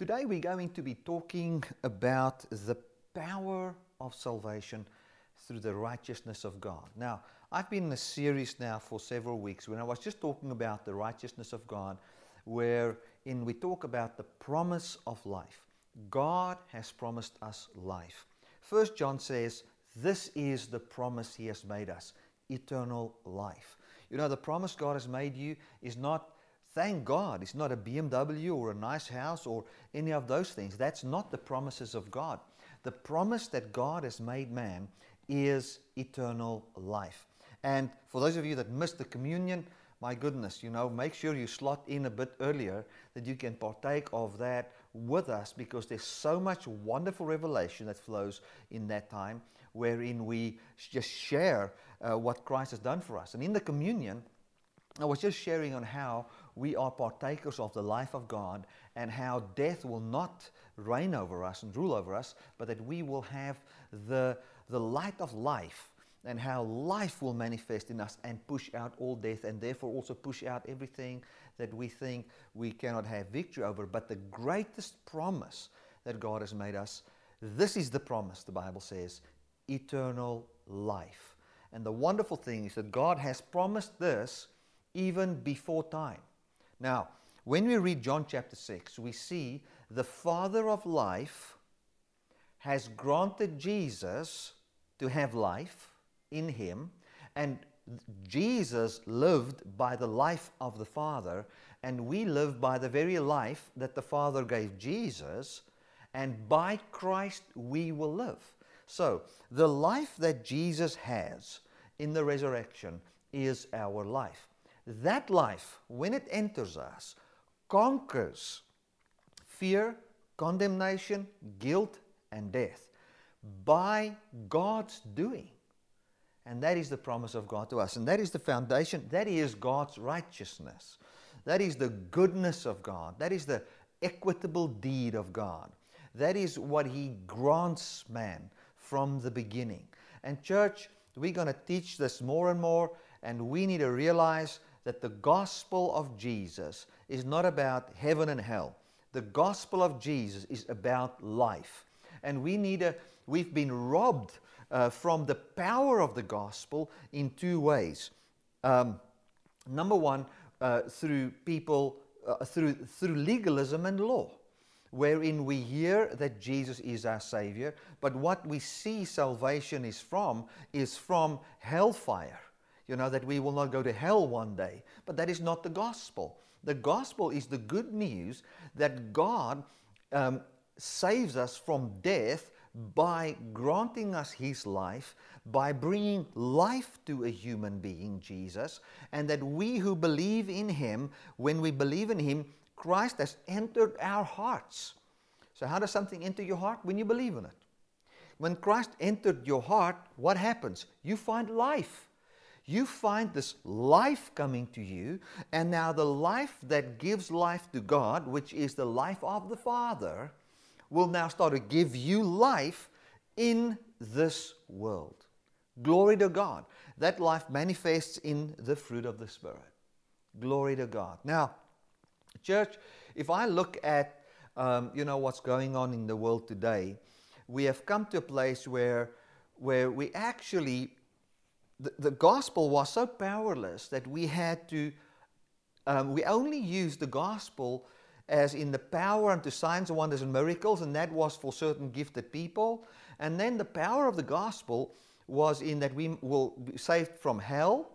Today we're going to be talking about the power of salvation through the righteousness of God. Now, I've been in a series now for several weeks when I was just talking about the righteousness of God, wherein we talk about the promise of life. God has promised us life. First John says, This is the promise He has made us eternal life. You know, the promise God has made you is not Thank God it's not a BMW or a nice house or any of those things. That's not the promises of God. The promise that God has made man is eternal life. And for those of you that missed the communion, my goodness, you know, make sure you slot in a bit earlier that you can partake of that with us because there's so much wonderful revelation that flows in that time wherein we just share uh, what Christ has done for us. And in the communion, I was just sharing on how we are partakers of the life of God and how death will not reign over us and rule over us, but that we will have the, the light of life and how life will manifest in us and push out all death and therefore also push out everything that we think we cannot have victory over. But the greatest promise that God has made us, this is the promise, the Bible says eternal life. And the wonderful thing is that God has promised this even before time. Now, when we read John chapter 6, we see the Father of life has granted Jesus to have life in him, and Jesus lived by the life of the Father, and we live by the very life that the Father gave Jesus, and by Christ we will live. So, the life that Jesus has in the resurrection is our life that life, when it enters us, conquers fear, condemnation, guilt, and death by God's doing. And that is the promise of God to us. And that is the foundation. That is God's righteousness. That is the goodness of God. That is the equitable deed of God. That is what He grants man from the beginning. And, church, we're going to teach this more and more, and we need to realize that the gospel of Jesus is not about heaven and hell. The gospel of Jesus is about life. And we need a, we've been robbed uh, from the power of the gospel in two ways. Um, number one, uh, through people, uh, through, through legalism and law, wherein we hear that Jesus is our Savior, but what we see salvation is from is from hellfire you know, that we will not go to hell one day. But that is not the gospel. The gospel is the good news that God um, saves us from death by granting us His life, by bringing life to a human being, Jesus, and that we who believe in Him, when we believe in Him, Christ has entered our hearts. So, how does something enter your heart? When you believe in it. When Christ entered your heart, what happens? You find life you find this life coming to you, and now the life that gives life to God, which is the life of the Father, will now start to give you life in this world. Glory to God. That life manifests in the fruit of the Spirit. Glory to God. Now, church, if I look at um, you know what's going on in the world today, we have come to a place where where we actually the, the gospel was so powerless that we had to, um, we only used the gospel as in the power unto signs and wonders and miracles, and that was for certain gifted people. And then the power of the gospel was in that we will be saved from hell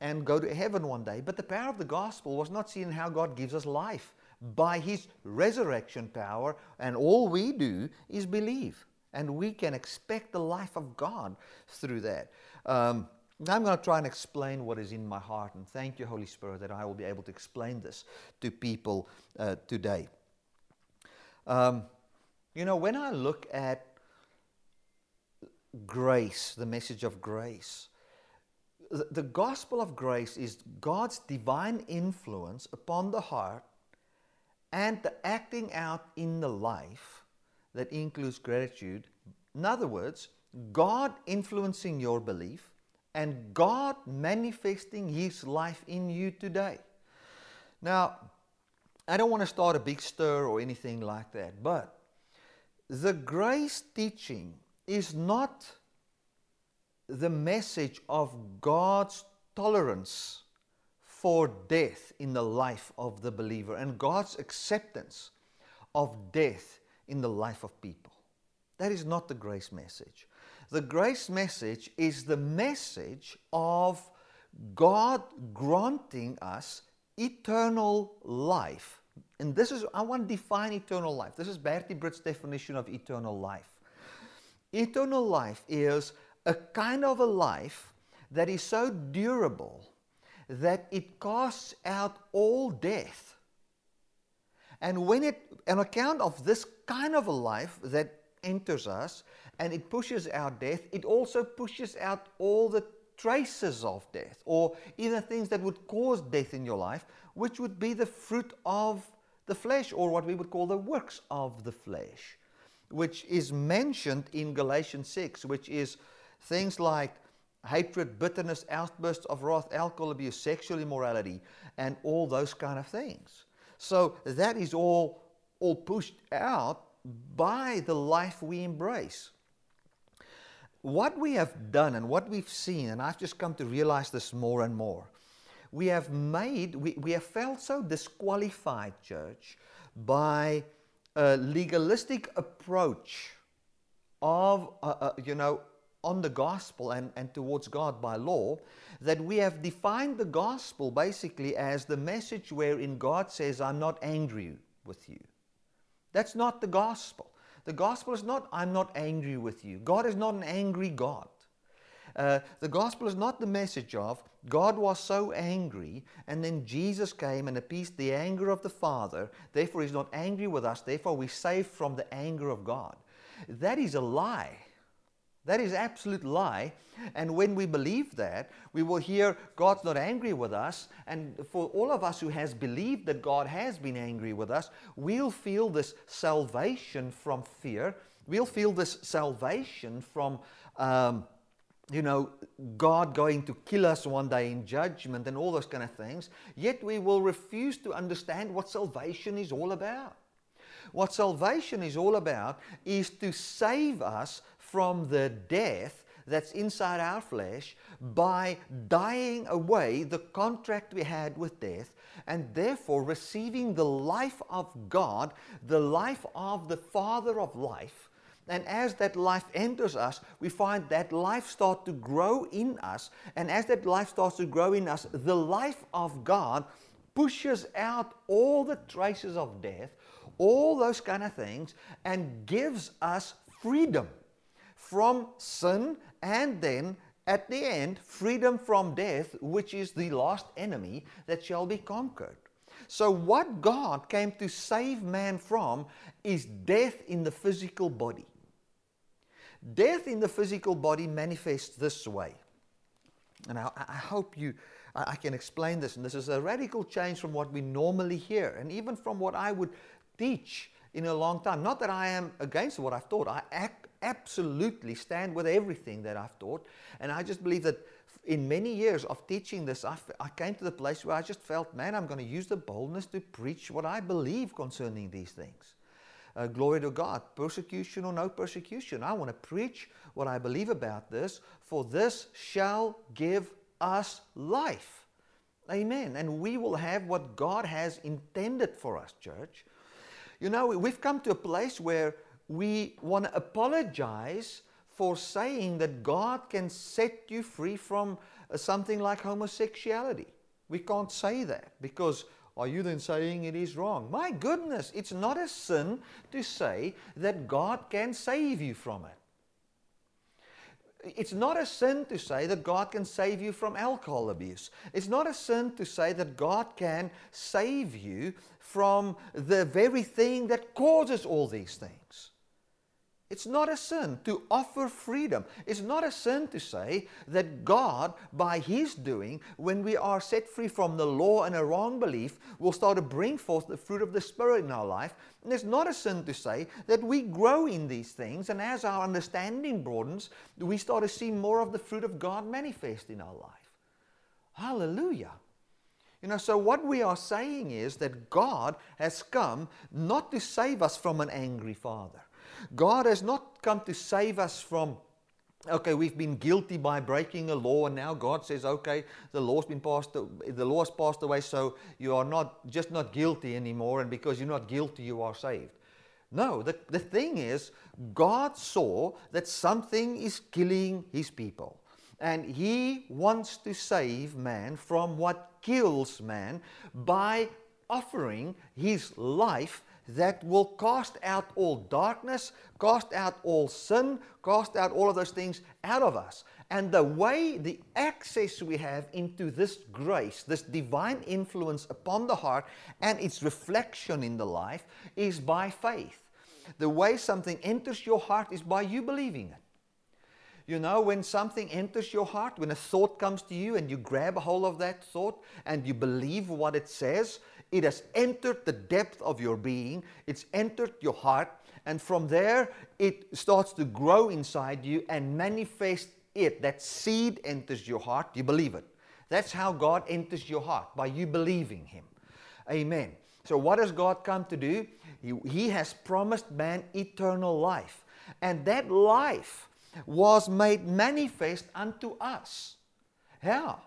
and go to heaven one day. But the power of the gospel was not seen in how God gives us life by his resurrection power, and all we do is believe. And we can expect the life of God through that. Um, now I'm going to try and explain what is in my heart, and thank you, Holy Spirit, that I will be able to explain this to people uh, today. Um, you know, when I look at grace, the message of grace, the, the gospel of grace is God's divine influence upon the heart and the acting out in the life that includes gratitude. In other words, God influencing your belief and God manifesting His life in you today. Now, I don't want to start a big stir or anything like that, but the grace teaching is not the message of God's tolerance for death in the life of the believer and God's acceptance of death in the life of people. That is not the grace message. The grace message is the message of God granting us eternal life. And this is, I want to define eternal life. This is Bertie Britt's definition of eternal life. Eternal life is a kind of a life that is so durable that it casts out all death. And when it, on account of this kind of a life that enters us and it pushes out death, it also pushes out all the traces of death or even things that would cause death in your life, which would be the fruit of the flesh or what we would call the works of the flesh, which is mentioned in Galatians 6, which is things like hatred, bitterness, outbursts of wrath, alcohol abuse, sexual immorality, and all those kind of things. So that is all, all pushed out by the life we embrace. What we have done and what we've seen, and I've just come to realize this more and more, we have made, we, we have felt so disqualified, church, by a legalistic approach of, uh, uh, you know, on the gospel and, and towards God by law, that we have defined the gospel basically as the message wherein God says, I'm not angry with you. That's not the gospel. The gospel is not, I'm not angry with you. God is not an angry God. Uh, the gospel is not the message of God was so angry and then Jesus came and appeased the anger of the Father. Therefore, He's not angry with us. Therefore, we're saved from the anger of God. That is a lie. That is absolute lie. And when we believe that, we will hear God's not angry with us. And for all of us who has believed that God has been angry with us, we'll feel this salvation from fear. We'll feel this salvation from, um, you know, God going to kill us one day in judgment and all those kind of things. Yet we will refuse to understand what salvation is all about. What salvation is all about is to save us from the death that's inside our flesh by dying away the contract we had with death and therefore receiving the life of God, the life of the Father of life. And as that life enters us, we find that life starts to grow in us. And as that life starts to grow in us, the life of God pushes out all the traces of death, all those kind of things, and gives us freedom from sin and then at the end, freedom from death, which is the last enemy that shall be conquered. So, what God came to save man from is death in the physical body. Death in the physical body manifests this way. And I, I hope you, I, can explain this. And this is a radical change from what we normally hear, and even from what I would teach in a long time. Not that I am against what I've taught, I act absolutely stand with everything that I've taught. And I just believe that in many years of teaching this, I, I came to the place where I just felt, man, I'm going to use the boldness to preach what I believe concerning these things. Uh, glory to God, persecution or no persecution. I want to preach what I believe about this, for this shall give us life. Amen. And we will have what God has intended for us, church. You know, we've come to a place where we want to apologize for saying that God can set you free from uh, something like homosexuality. We can't say that because are you then saying it is wrong? My goodness, it's not a sin to say that God can save you from it. It's not a sin to say that God can save you from alcohol abuse. It's not a sin to say that God can save you from the very thing that causes all these things. It's not a sin to offer freedom. It's not a sin to say that God, by His doing, when we are set free from the law and a wrong belief, will start to bring forth the fruit of the Spirit in our life. And it's not a sin to say that we grow in these things, and as our understanding broadens, we start to see more of the fruit of God manifest in our life. Hallelujah. You know, so what we are saying is that God has come not to save us from an angry Father. God has not come to save us from okay, we've been guilty by breaking a law, and now God says, okay, the law's been passed, the law has passed away, so you are not just not guilty anymore, and because you're not guilty, you are saved. No, the, the thing is, God saw that something is killing his people. And he wants to save man from what kills man by offering his life that will cast out all darkness, cast out all sin, cast out all of those things out of us. And the way, the access we have into this grace, this divine influence upon the heart and its reflection in the life is by faith. The way something enters your heart is by you believing it. You know, when something enters your heart, when a thought comes to you and you grab a hold of that thought and you believe what it says, it has entered the depth of your being, it's entered your heart, and from there it starts to grow inside you and manifest it. That seed enters your heart, you believe it. That's how God enters your heart, by you believing Him. Amen. So, what has God come to do? He, he has promised man eternal life. And that life was made manifest unto us. How?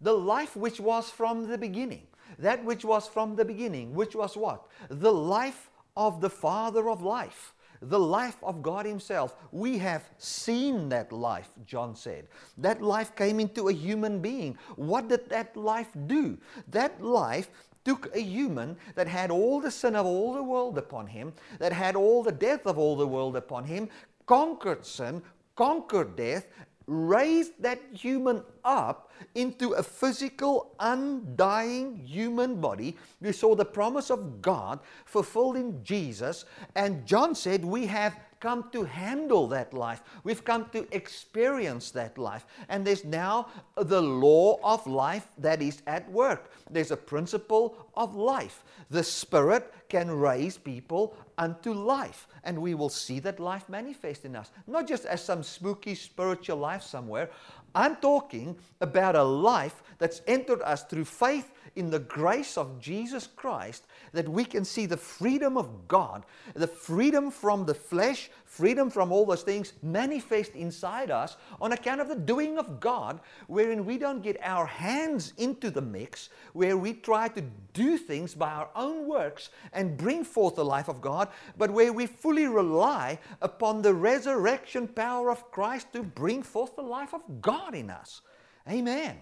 The life which was from the beginning. That which was from the beginning, which was what? The life of the Father of life, the life of God Himself. We have seen that life, John said. That life came into a human being. What did that life do? That life took a human that had all the sin of all the world upon him, that had all the death of all the world upon him, conquered sin, conquered death, raised that human up into a physical, undying human body. We saw the promise of God fulfilled in Jesus. And John said, We have come to handle that life. We've come to experience that life. And there's now the law of life that is at work. There's a principle of life. The Spirit can raise people unto life. And we will see that life manifest in us. Not just as some spooky spiritual life somewhere. I'm talking about a life that's entered us through faith in the grace of Jesus Christ that we can see the freedom of God, the freedom from the flesh, freedom from all those things manifest inside us on account of the doing of God, wherein we don't get our hands into the mix, where we try to do things by our own works and bring forth the life of God, but where we fully rely upon the resurrection power of Christ to bring forth the life of God in us. Amen.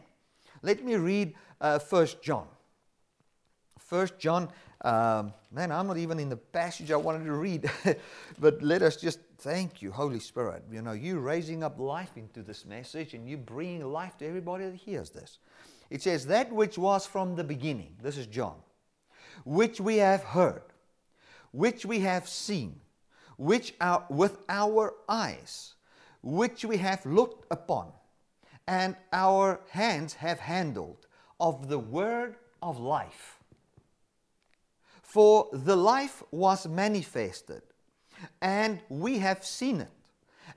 Let me read uh, 1 John. 1 John, um, man, I'm not even in the passage I wanted to read, but let us just thank you, Holy Spirit. You know, you raising up life into this message and you bringing life to everybody that hears this. It says, That which was from the beginning, this is John, which we have heard, which we have seen, which are with our eyes, which we have looked upon, and our hands have handled of the word of life. For the life was manifested, and we have seen it,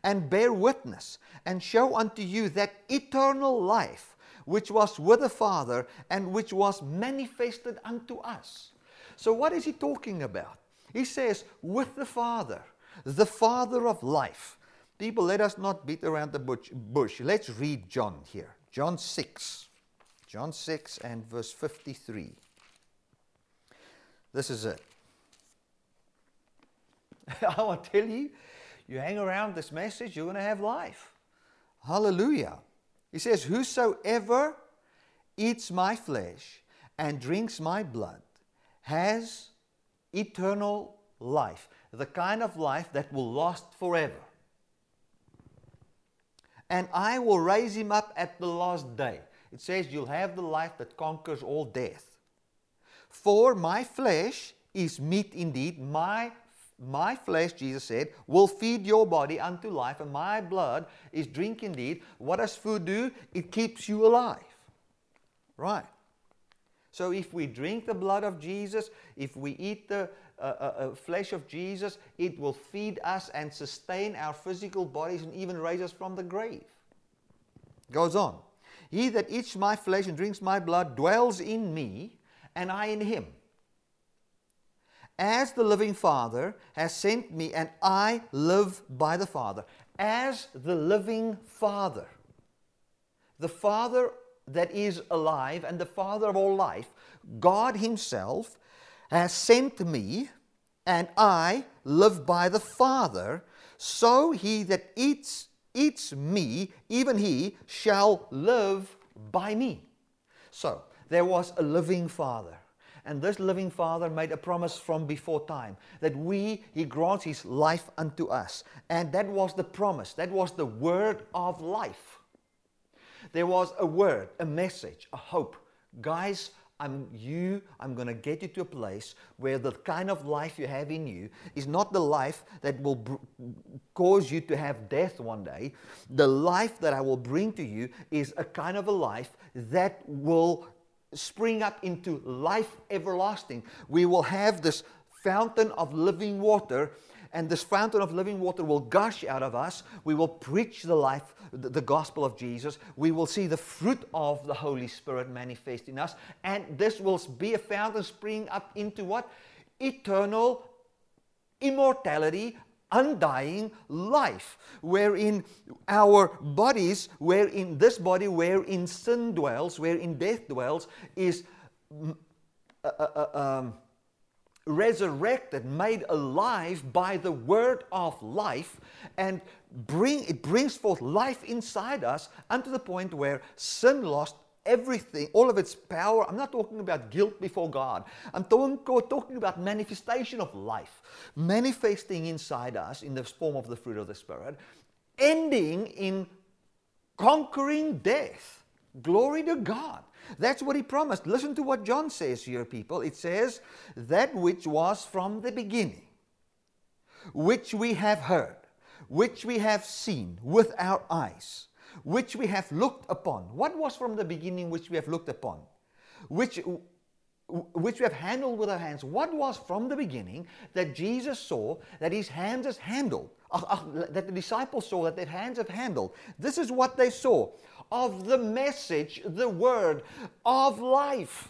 and bear witness, and show unto you that eternal life which was with the Father and which was manifested unto us. So, what is he talking about? He says, with the Father, the Father of life. People, let us not beat around the bush. Let's read John here. John 6. John 6 and verse 53. This is it. I want to tell you, you hang around this message, you're going to have life. Hallelujah. He says, Whosoever eats my flesh and drinks my blood has eternal life, the kind of life that will last forever and I will raise him up at the last day. It says, You'll have the life that conquers all death. For my flesh is meat indeed, my my flesh, Jesus said, will feed your body unto life, and my blood is drink indeed. What does food do? It keeps you alive. Right. So if we drink the blood of Jesus, if we eat the uh, uh, uh, flesh of Jesus, it will feed us and sustain our physical bodies and even raise us from the grave. Goes on. He that eats my flesh and drinks my blood dwells in me, and I in him. As the living Father has sent me, and I live by the Father. As the living Father. The Father that is alive and the Father of all life, God Himself, has sent me, and I live by the Father. So he that eats eats me, even he shall live by me. So there was a living Father. And this living Father made a promise from before time that we, He grants His life unto us. And that was the promise, that was the word of life. There was a word, a message, a hope. Guys, I'm you, I'm going to get you to a place where the kind of life you have in you is not the life that will cause you to have death one day. The life that I will bring to you is a kind of a life that will spring up into life everlasting. We will have this fountain of living water and this fountain of living water will gush out of us. We will preach the life, the, gospel of Jesus. We will see the fruit of the Holy Spirit manifest in us. And this will be a fountain springing up into what? Eternal immortality, undying life, wherein our bodies, wherein this body, wherein sin dwells, wherein death dwells, is. Uh, uh, uh um, resurrected, made alive by the word of life, and bring it brings forth life inside us unto the point where sin lost everything, all of its power. I'm not talking about guilt before God. I'm talking, about manifestation of life, manifesting inside us in the form of the fruit of the Spirit, ending in conquering death. Glory to God. That's what he promised. Listen to what John says here, people. It says, That which was from the beginning, which we have heard, which we have seen with our eyes, which we have looked upon. What was from the beginning which we have looked upon? Which which we have handled with our hands. What was from the beginning that Jesus saw that his hands has handled, uh, uh, that the disciples saw that their hands have handled? This is what they saw of the message, the word of life.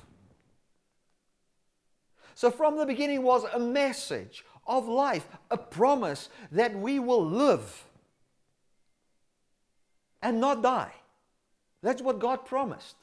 So, from the beginning was a message of life, a promise that we will live and not die. That's what God promised.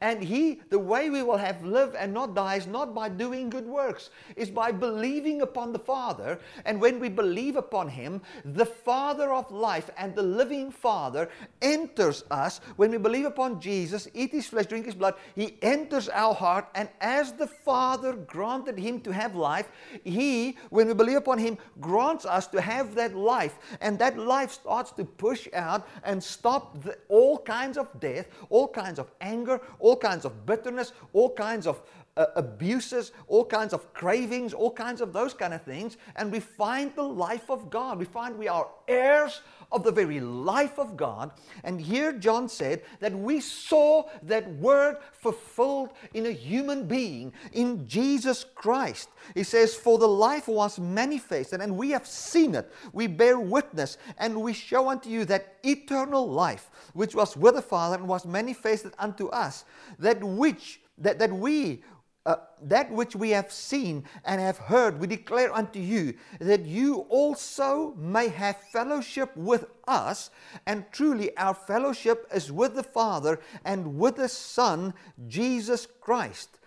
And He, the way we will have live and not die is not by doing good works, is by believing upon the Father. And when we believe upon Him, the Father of life and the living Father enters us. When we believe upon Jesus, eat His flesh, drink His blood, He enters our heart. And as the Father granted Him to have life, He, when we believe upon Him, grants us to have that life. And that life starts to push out and stop the, all kinds of death, all kinds of anger, all kinds of bitterness, all kinds of uh, abuses, all kinds of cravings, all kinds of those kind of things. And we find the life of God. We find we are heirs of the very life of God. And here John said that we saw that word fulfilled in a human being, in Jesus Christ. He says, For the life was manifested, and we have seen it. We bear witness, and we show unto you that eternal life, which was with the Father and was manifested unto us, that which that, that we uh, that which we have seen and have heard, we declare unto you, that you also may have fellowship with us. And truly, our fellowship is with the Father and with the Son, Jesus Christ.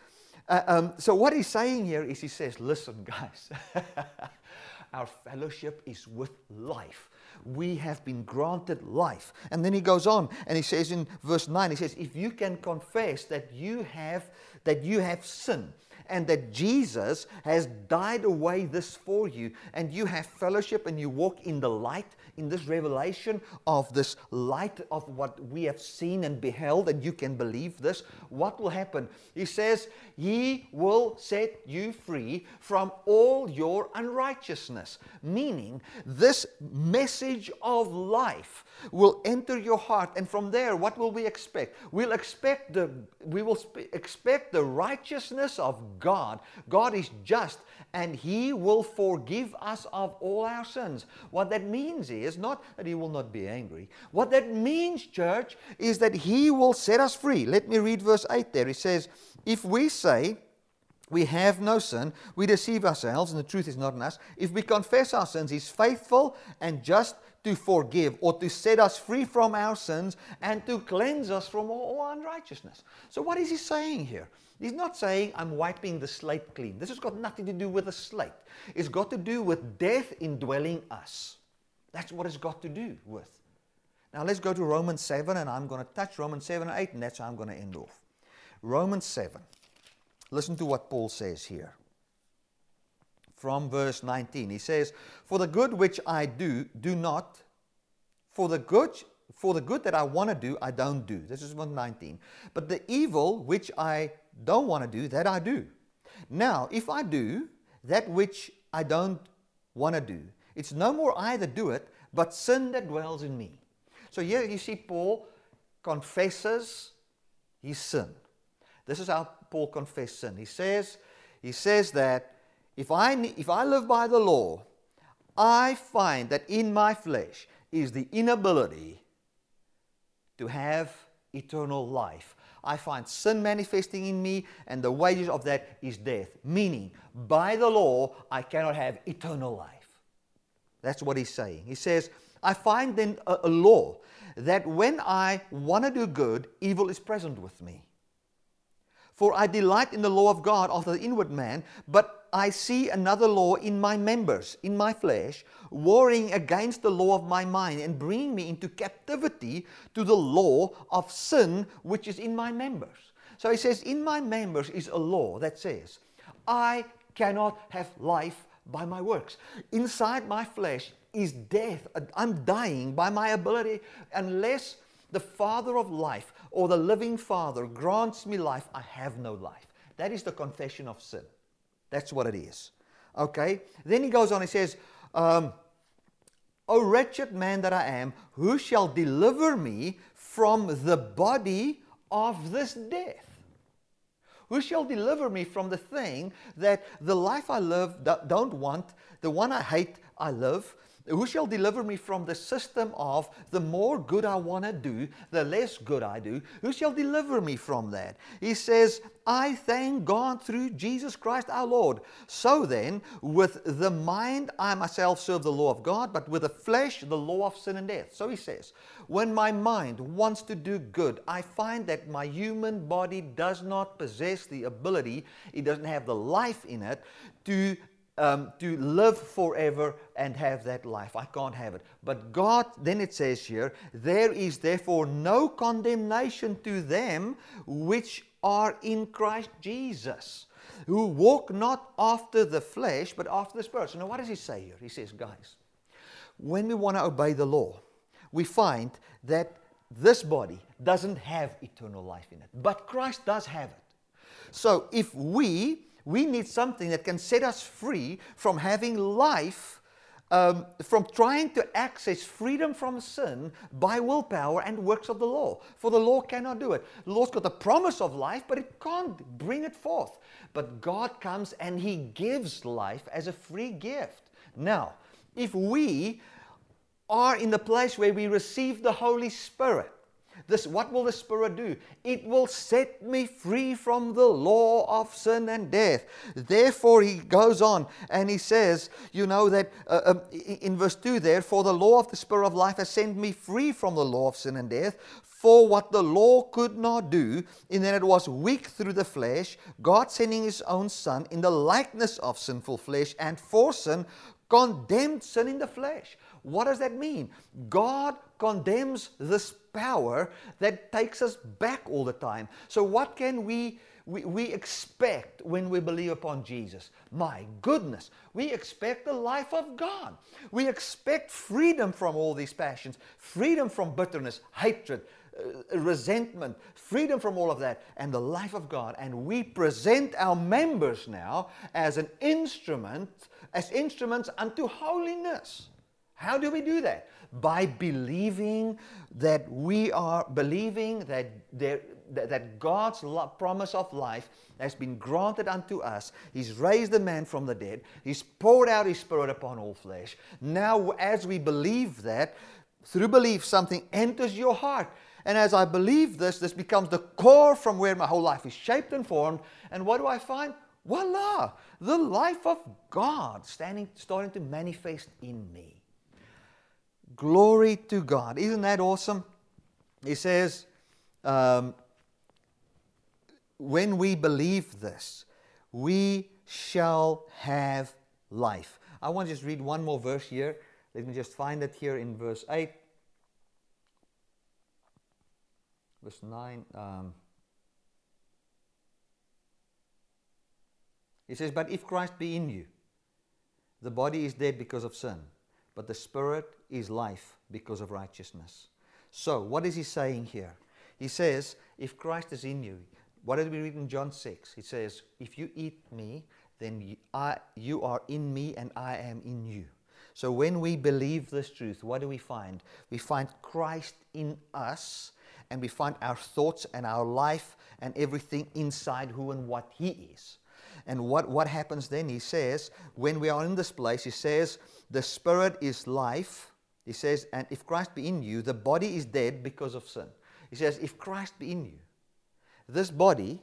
Uh, um, so, what he's saying here is, he says, Listen, guys, our fellowship is with life we have been granted life. And then he goes on and he says in verse 9, he says, If you can confess that you have that you have sinned and that Jesus has died away this for you, and you have fellowship and you walk in the light, in this revelation of this light of what we have seen and beheld, and you can believe this, what will happen? He says, He will set you free from all your unrighteousness. Meaning, this message of life will enter your heart, and from there, what will we expect? We'll expect the we will expect the righteousness of God. God is just and He will forgive us of all our sins. What that means is not that He will not be angry. What that means, church, is that He will set us free. Let me read verse 8 there. He says, If we say, we have no sin, we deceive ourselves, and the truth is not in us. If we confess our sins, He's faithful and just to forgive or to set us free from our sins and to cleanse us from all unrighteousness. So, what is He saying here? He's not saying, I'm wiping the slate clean. This has got nothing to do with the slate. It's got to do with death indwelling us. That's what it's got to do with. Now let's go to Romans 7, and I'm going to touch Romans 7 and 8, and that's how I'm going to end off. Romans 7. Listen to what Paul says here. From verse 19, he says, For the good which I do, do not, for the good, for the good that I want to do, I don't do. This is verse 19. But the evil which I don't want to do, that I do. Now, if I do that which I don't want to do, it's no more I that do it, but sin that dwells in me. So here you see Paul confesses his sin. This is how Paul confessed sin. He says, he says that if I, if I live by the law, I find that in my flesh is the inability to have eternal life. I find sin manifesting in me, and the wages of that is death. Meaning, by the law, I cannot have eternal life. That's what he's saying. He says, I find then a, a law that when I want to do good, evil is present with me. For I delight in the law of God after the inward man, but I see another law in my members, in my flesh, warring against the law of my mind and bringing me into captivity to the law of sin which is in my members. So he says, In my members is a law that says, I cannot have life by my works. Inside my flesh is death. I'm dying by my ability unless the Father of life or the living Father grants me life, I have no life. That is the confession of sin. That's what it is. Okay? Then he goes on, he says, um, O wretched man that I am, who shall deliver me from the body of this death? Who shall deliver me from the thing that the life I live don't want, the one I hate I live, who shall deliver me from the system of the more good I want to do, the less good I do? Who shall deliver me from that? He says, I thank God through Jesus Christ our Lord. So then, with the mind I myself serve the law of God, but with the flesh the law of sin and death. So he says, when my mind wants to do good, I find that my human body does not possess the ability, it doesn't have the life in it to um, to live forever and have that life. I can't have it. But God, then it says here, there is therefore no condemnation to them which are in Christ Jesus, who walk not after the flesh, but after the Spirit. So now, what does he say here? He says, guys, when we want to obey the law, we find that this body doesn't have eternal life in it, but Christ does have it. So if we we need something that can set us free from having life, um, from trying to access freedom from sin by willpower and works of the law. For the law cannot do it. The law's got the promise of life, but it can't bring it forth. But God comes and He gives life as a free gift. Now, if we are in the place where we receive the Holy Spirit, this, what will the Spirit do? It will set me free from the law of sin and death. Therefore, he goes on and he says, you know, that uh, um, in verse 2 there, for the law of the Spirit of life has sent me free from the law of sin and death. For what the law could not do, in that it was weak through the flesh, God sending his own Son in the likeness of sinful flesh, and for sin, condemned sin in the flesh. What does that mean? God condemns this power that takes us back all the time. So, what can we, we, we expect when we believe upon Jesus? My goodness, we expect the life of God. We expect freedom from all these passions, freedom from bitterness, hatred. Uh, resentment, freedom from all of that, and the life of God. And we present our members now as an instrument, as instruments unto holiness. How do we do that? By believing that we are believing that there that, God's promise of life has been granted unto us. He's raised the man from the dead. He's poured out his spirit upon all flesh. Now, as we believe that, through belief, something enters your heart. And as I believe this, this becomes the core from where my whole life is shaped and formed. And what do I find? Voila! The life of God standing, starting to manifest in me. Glory to God. Isn't that awesome? He says, um, when we believe this, we shall have life. I want to just read one more verse here. Let me just find it here in verse 8. Verse 9. Um, he says, But if Christ be in you, the body is dead because of sin, but the spirit is life because of righteousness. So, what is he saying here? He says, if Christ is in you, what did we read in John 6? He says, if you eat me, then I, you are in me and I am in you. So when we believe this truth, what do we find? We find Christ in us and we find our thoughts and our life and everything inside who and what He is. And what, what happens then? He says, when we are in this place, He says, the Spirit is life. He says, and if Christ be in you, the body is dead because of sin. He says, if Christ be in you, this body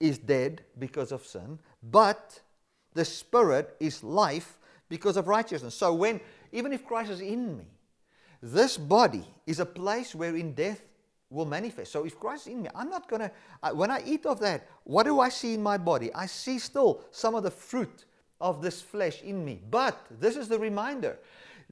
is dead because of sin, but the Spirit is life because of righteousness. So when, even if Christ is in me, this body is a place wherein death will manifest. So if Christ is in me, I'm not going to, when I eat of that, what do I see in my body? I see still some of the fruit of this flesh in me. But this is the reminder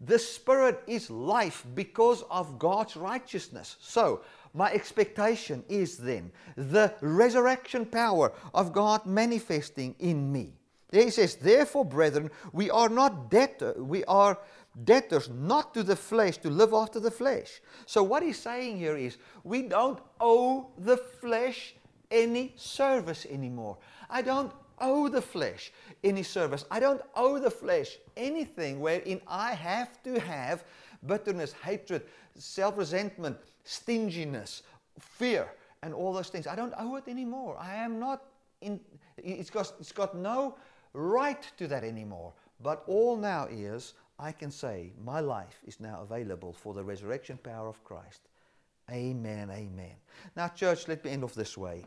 the Spirit is life because of God's righteousness. So, my expectation is then the resurrection power of God manifesting in me. He says, Therefore, brethren, we are not debtor, we are debtors not to the flesh to live after the flesh. So, what he's saying here is, we don't owe the flesh any service anymore. I don't owe the flesh any service. I don't owe the flesh anything wherein I have to have bitterness, hatred, self resentment, stinginess, fear, and all those things. I don't owe it anymore. I am not in, it's got, it's got no right to that anymore. But all now is I can say my life is now available for the resurrection power of Christ. Amen, amen. Now, church, let me end off this way.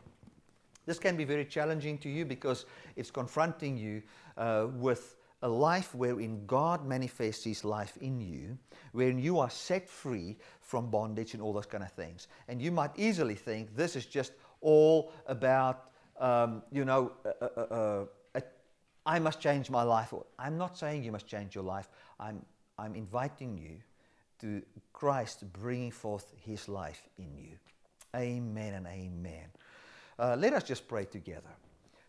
This can be very challenging to you because it's confronting you uh, with a life wherein God manifests His life in you, wherein you are set free from bondage and all those kind of things. And you might easily think this is just all about, um, you know, uh, uh, uh, I must change my life. I'm not saying you must change your life. I'm, I'm inviting you to Christ bringing forth His life in you. Amen and amen. Uh, let us just pray together.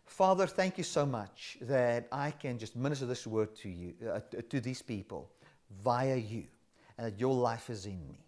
Father, thank you so much that I can just minister this word to you, uh, to these people via you, and that your life is in me.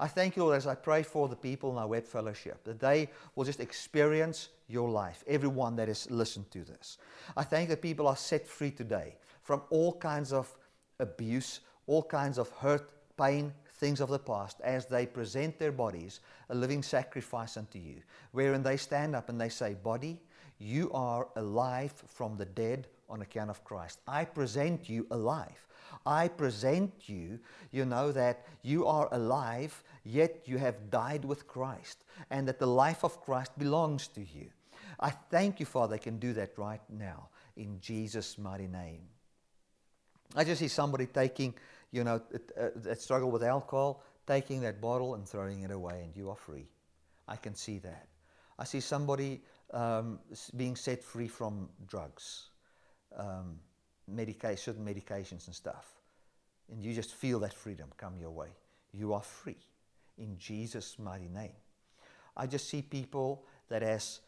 I thank you, Lord, as I pray for the people in our web fellowship, that they will just experience your life, everyone that has listened to this. I thank that people are set free today from all kinds of abuse, all kinds of hurt, pain, things of the past as they present their bodies a living sacrifice unto you, wherein they stand up and they say, Body, you are alive from the dead on account of Christ. I present you alive. I present you, you know, that you are alive, yet you have died with Christ, and that the life of Christ belongs to you. I thank you, Father, I can do that right now in Jesus' mighty name. I just see somebody taking, you know, that struggle with alcohol, taking that bottle and throwing it away, and you are free. I can see that. I see somebody um, being set free from drugs, um, medications and stuff. And you just feel that freedom come your way. You are free in Jesus' mighty name. I just see people that has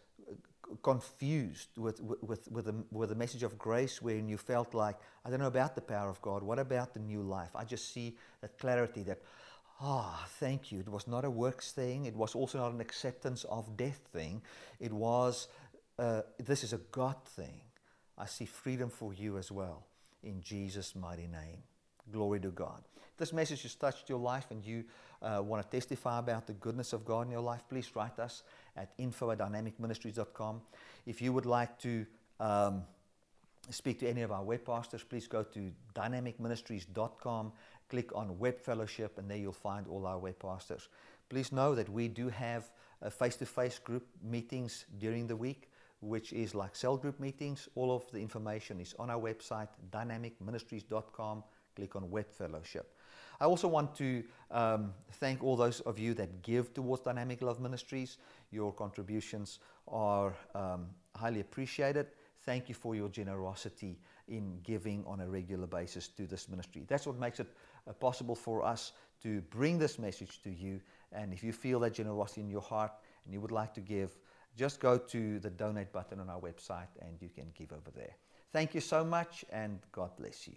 confused with, with, with, the, with the message of grace when you felt like, I don't know about the power of God. What about the new life? I just see that clarity that, ah, oh, thank you. It was not a works thing. It was also not an acceptance of death thing. It was, uh, this is a God thing. I see freedom for you as well in Jesus' mighty name. Glory to God. This message has touched your life and you uh, want to testify about the goodness of God in your life, please write us at info at dynamicministries.com. If you would like to um, speak to any of our web pastors, please go to dynamicministries.com, click on Web Fellowship, and there you'll find all our web pastors. Please know that we do have face to face group meetings during the week, which is like cell group meetings. All of the information is on our website, dynamicministries.com. Click on Web Fellowship. I also want to um, thank all those of you that give towards Dynamic Love Ministries. Your contributions are um, highly appreciated. Thank you for your generosity in giving on a regular basis to this ministry. That's what makes it uh, possible for us to bring this message to you. And if you feel that generosity in your heart and you would like to give, just go to the donate button on our website and you can give over there. Thank you so much and God bless you.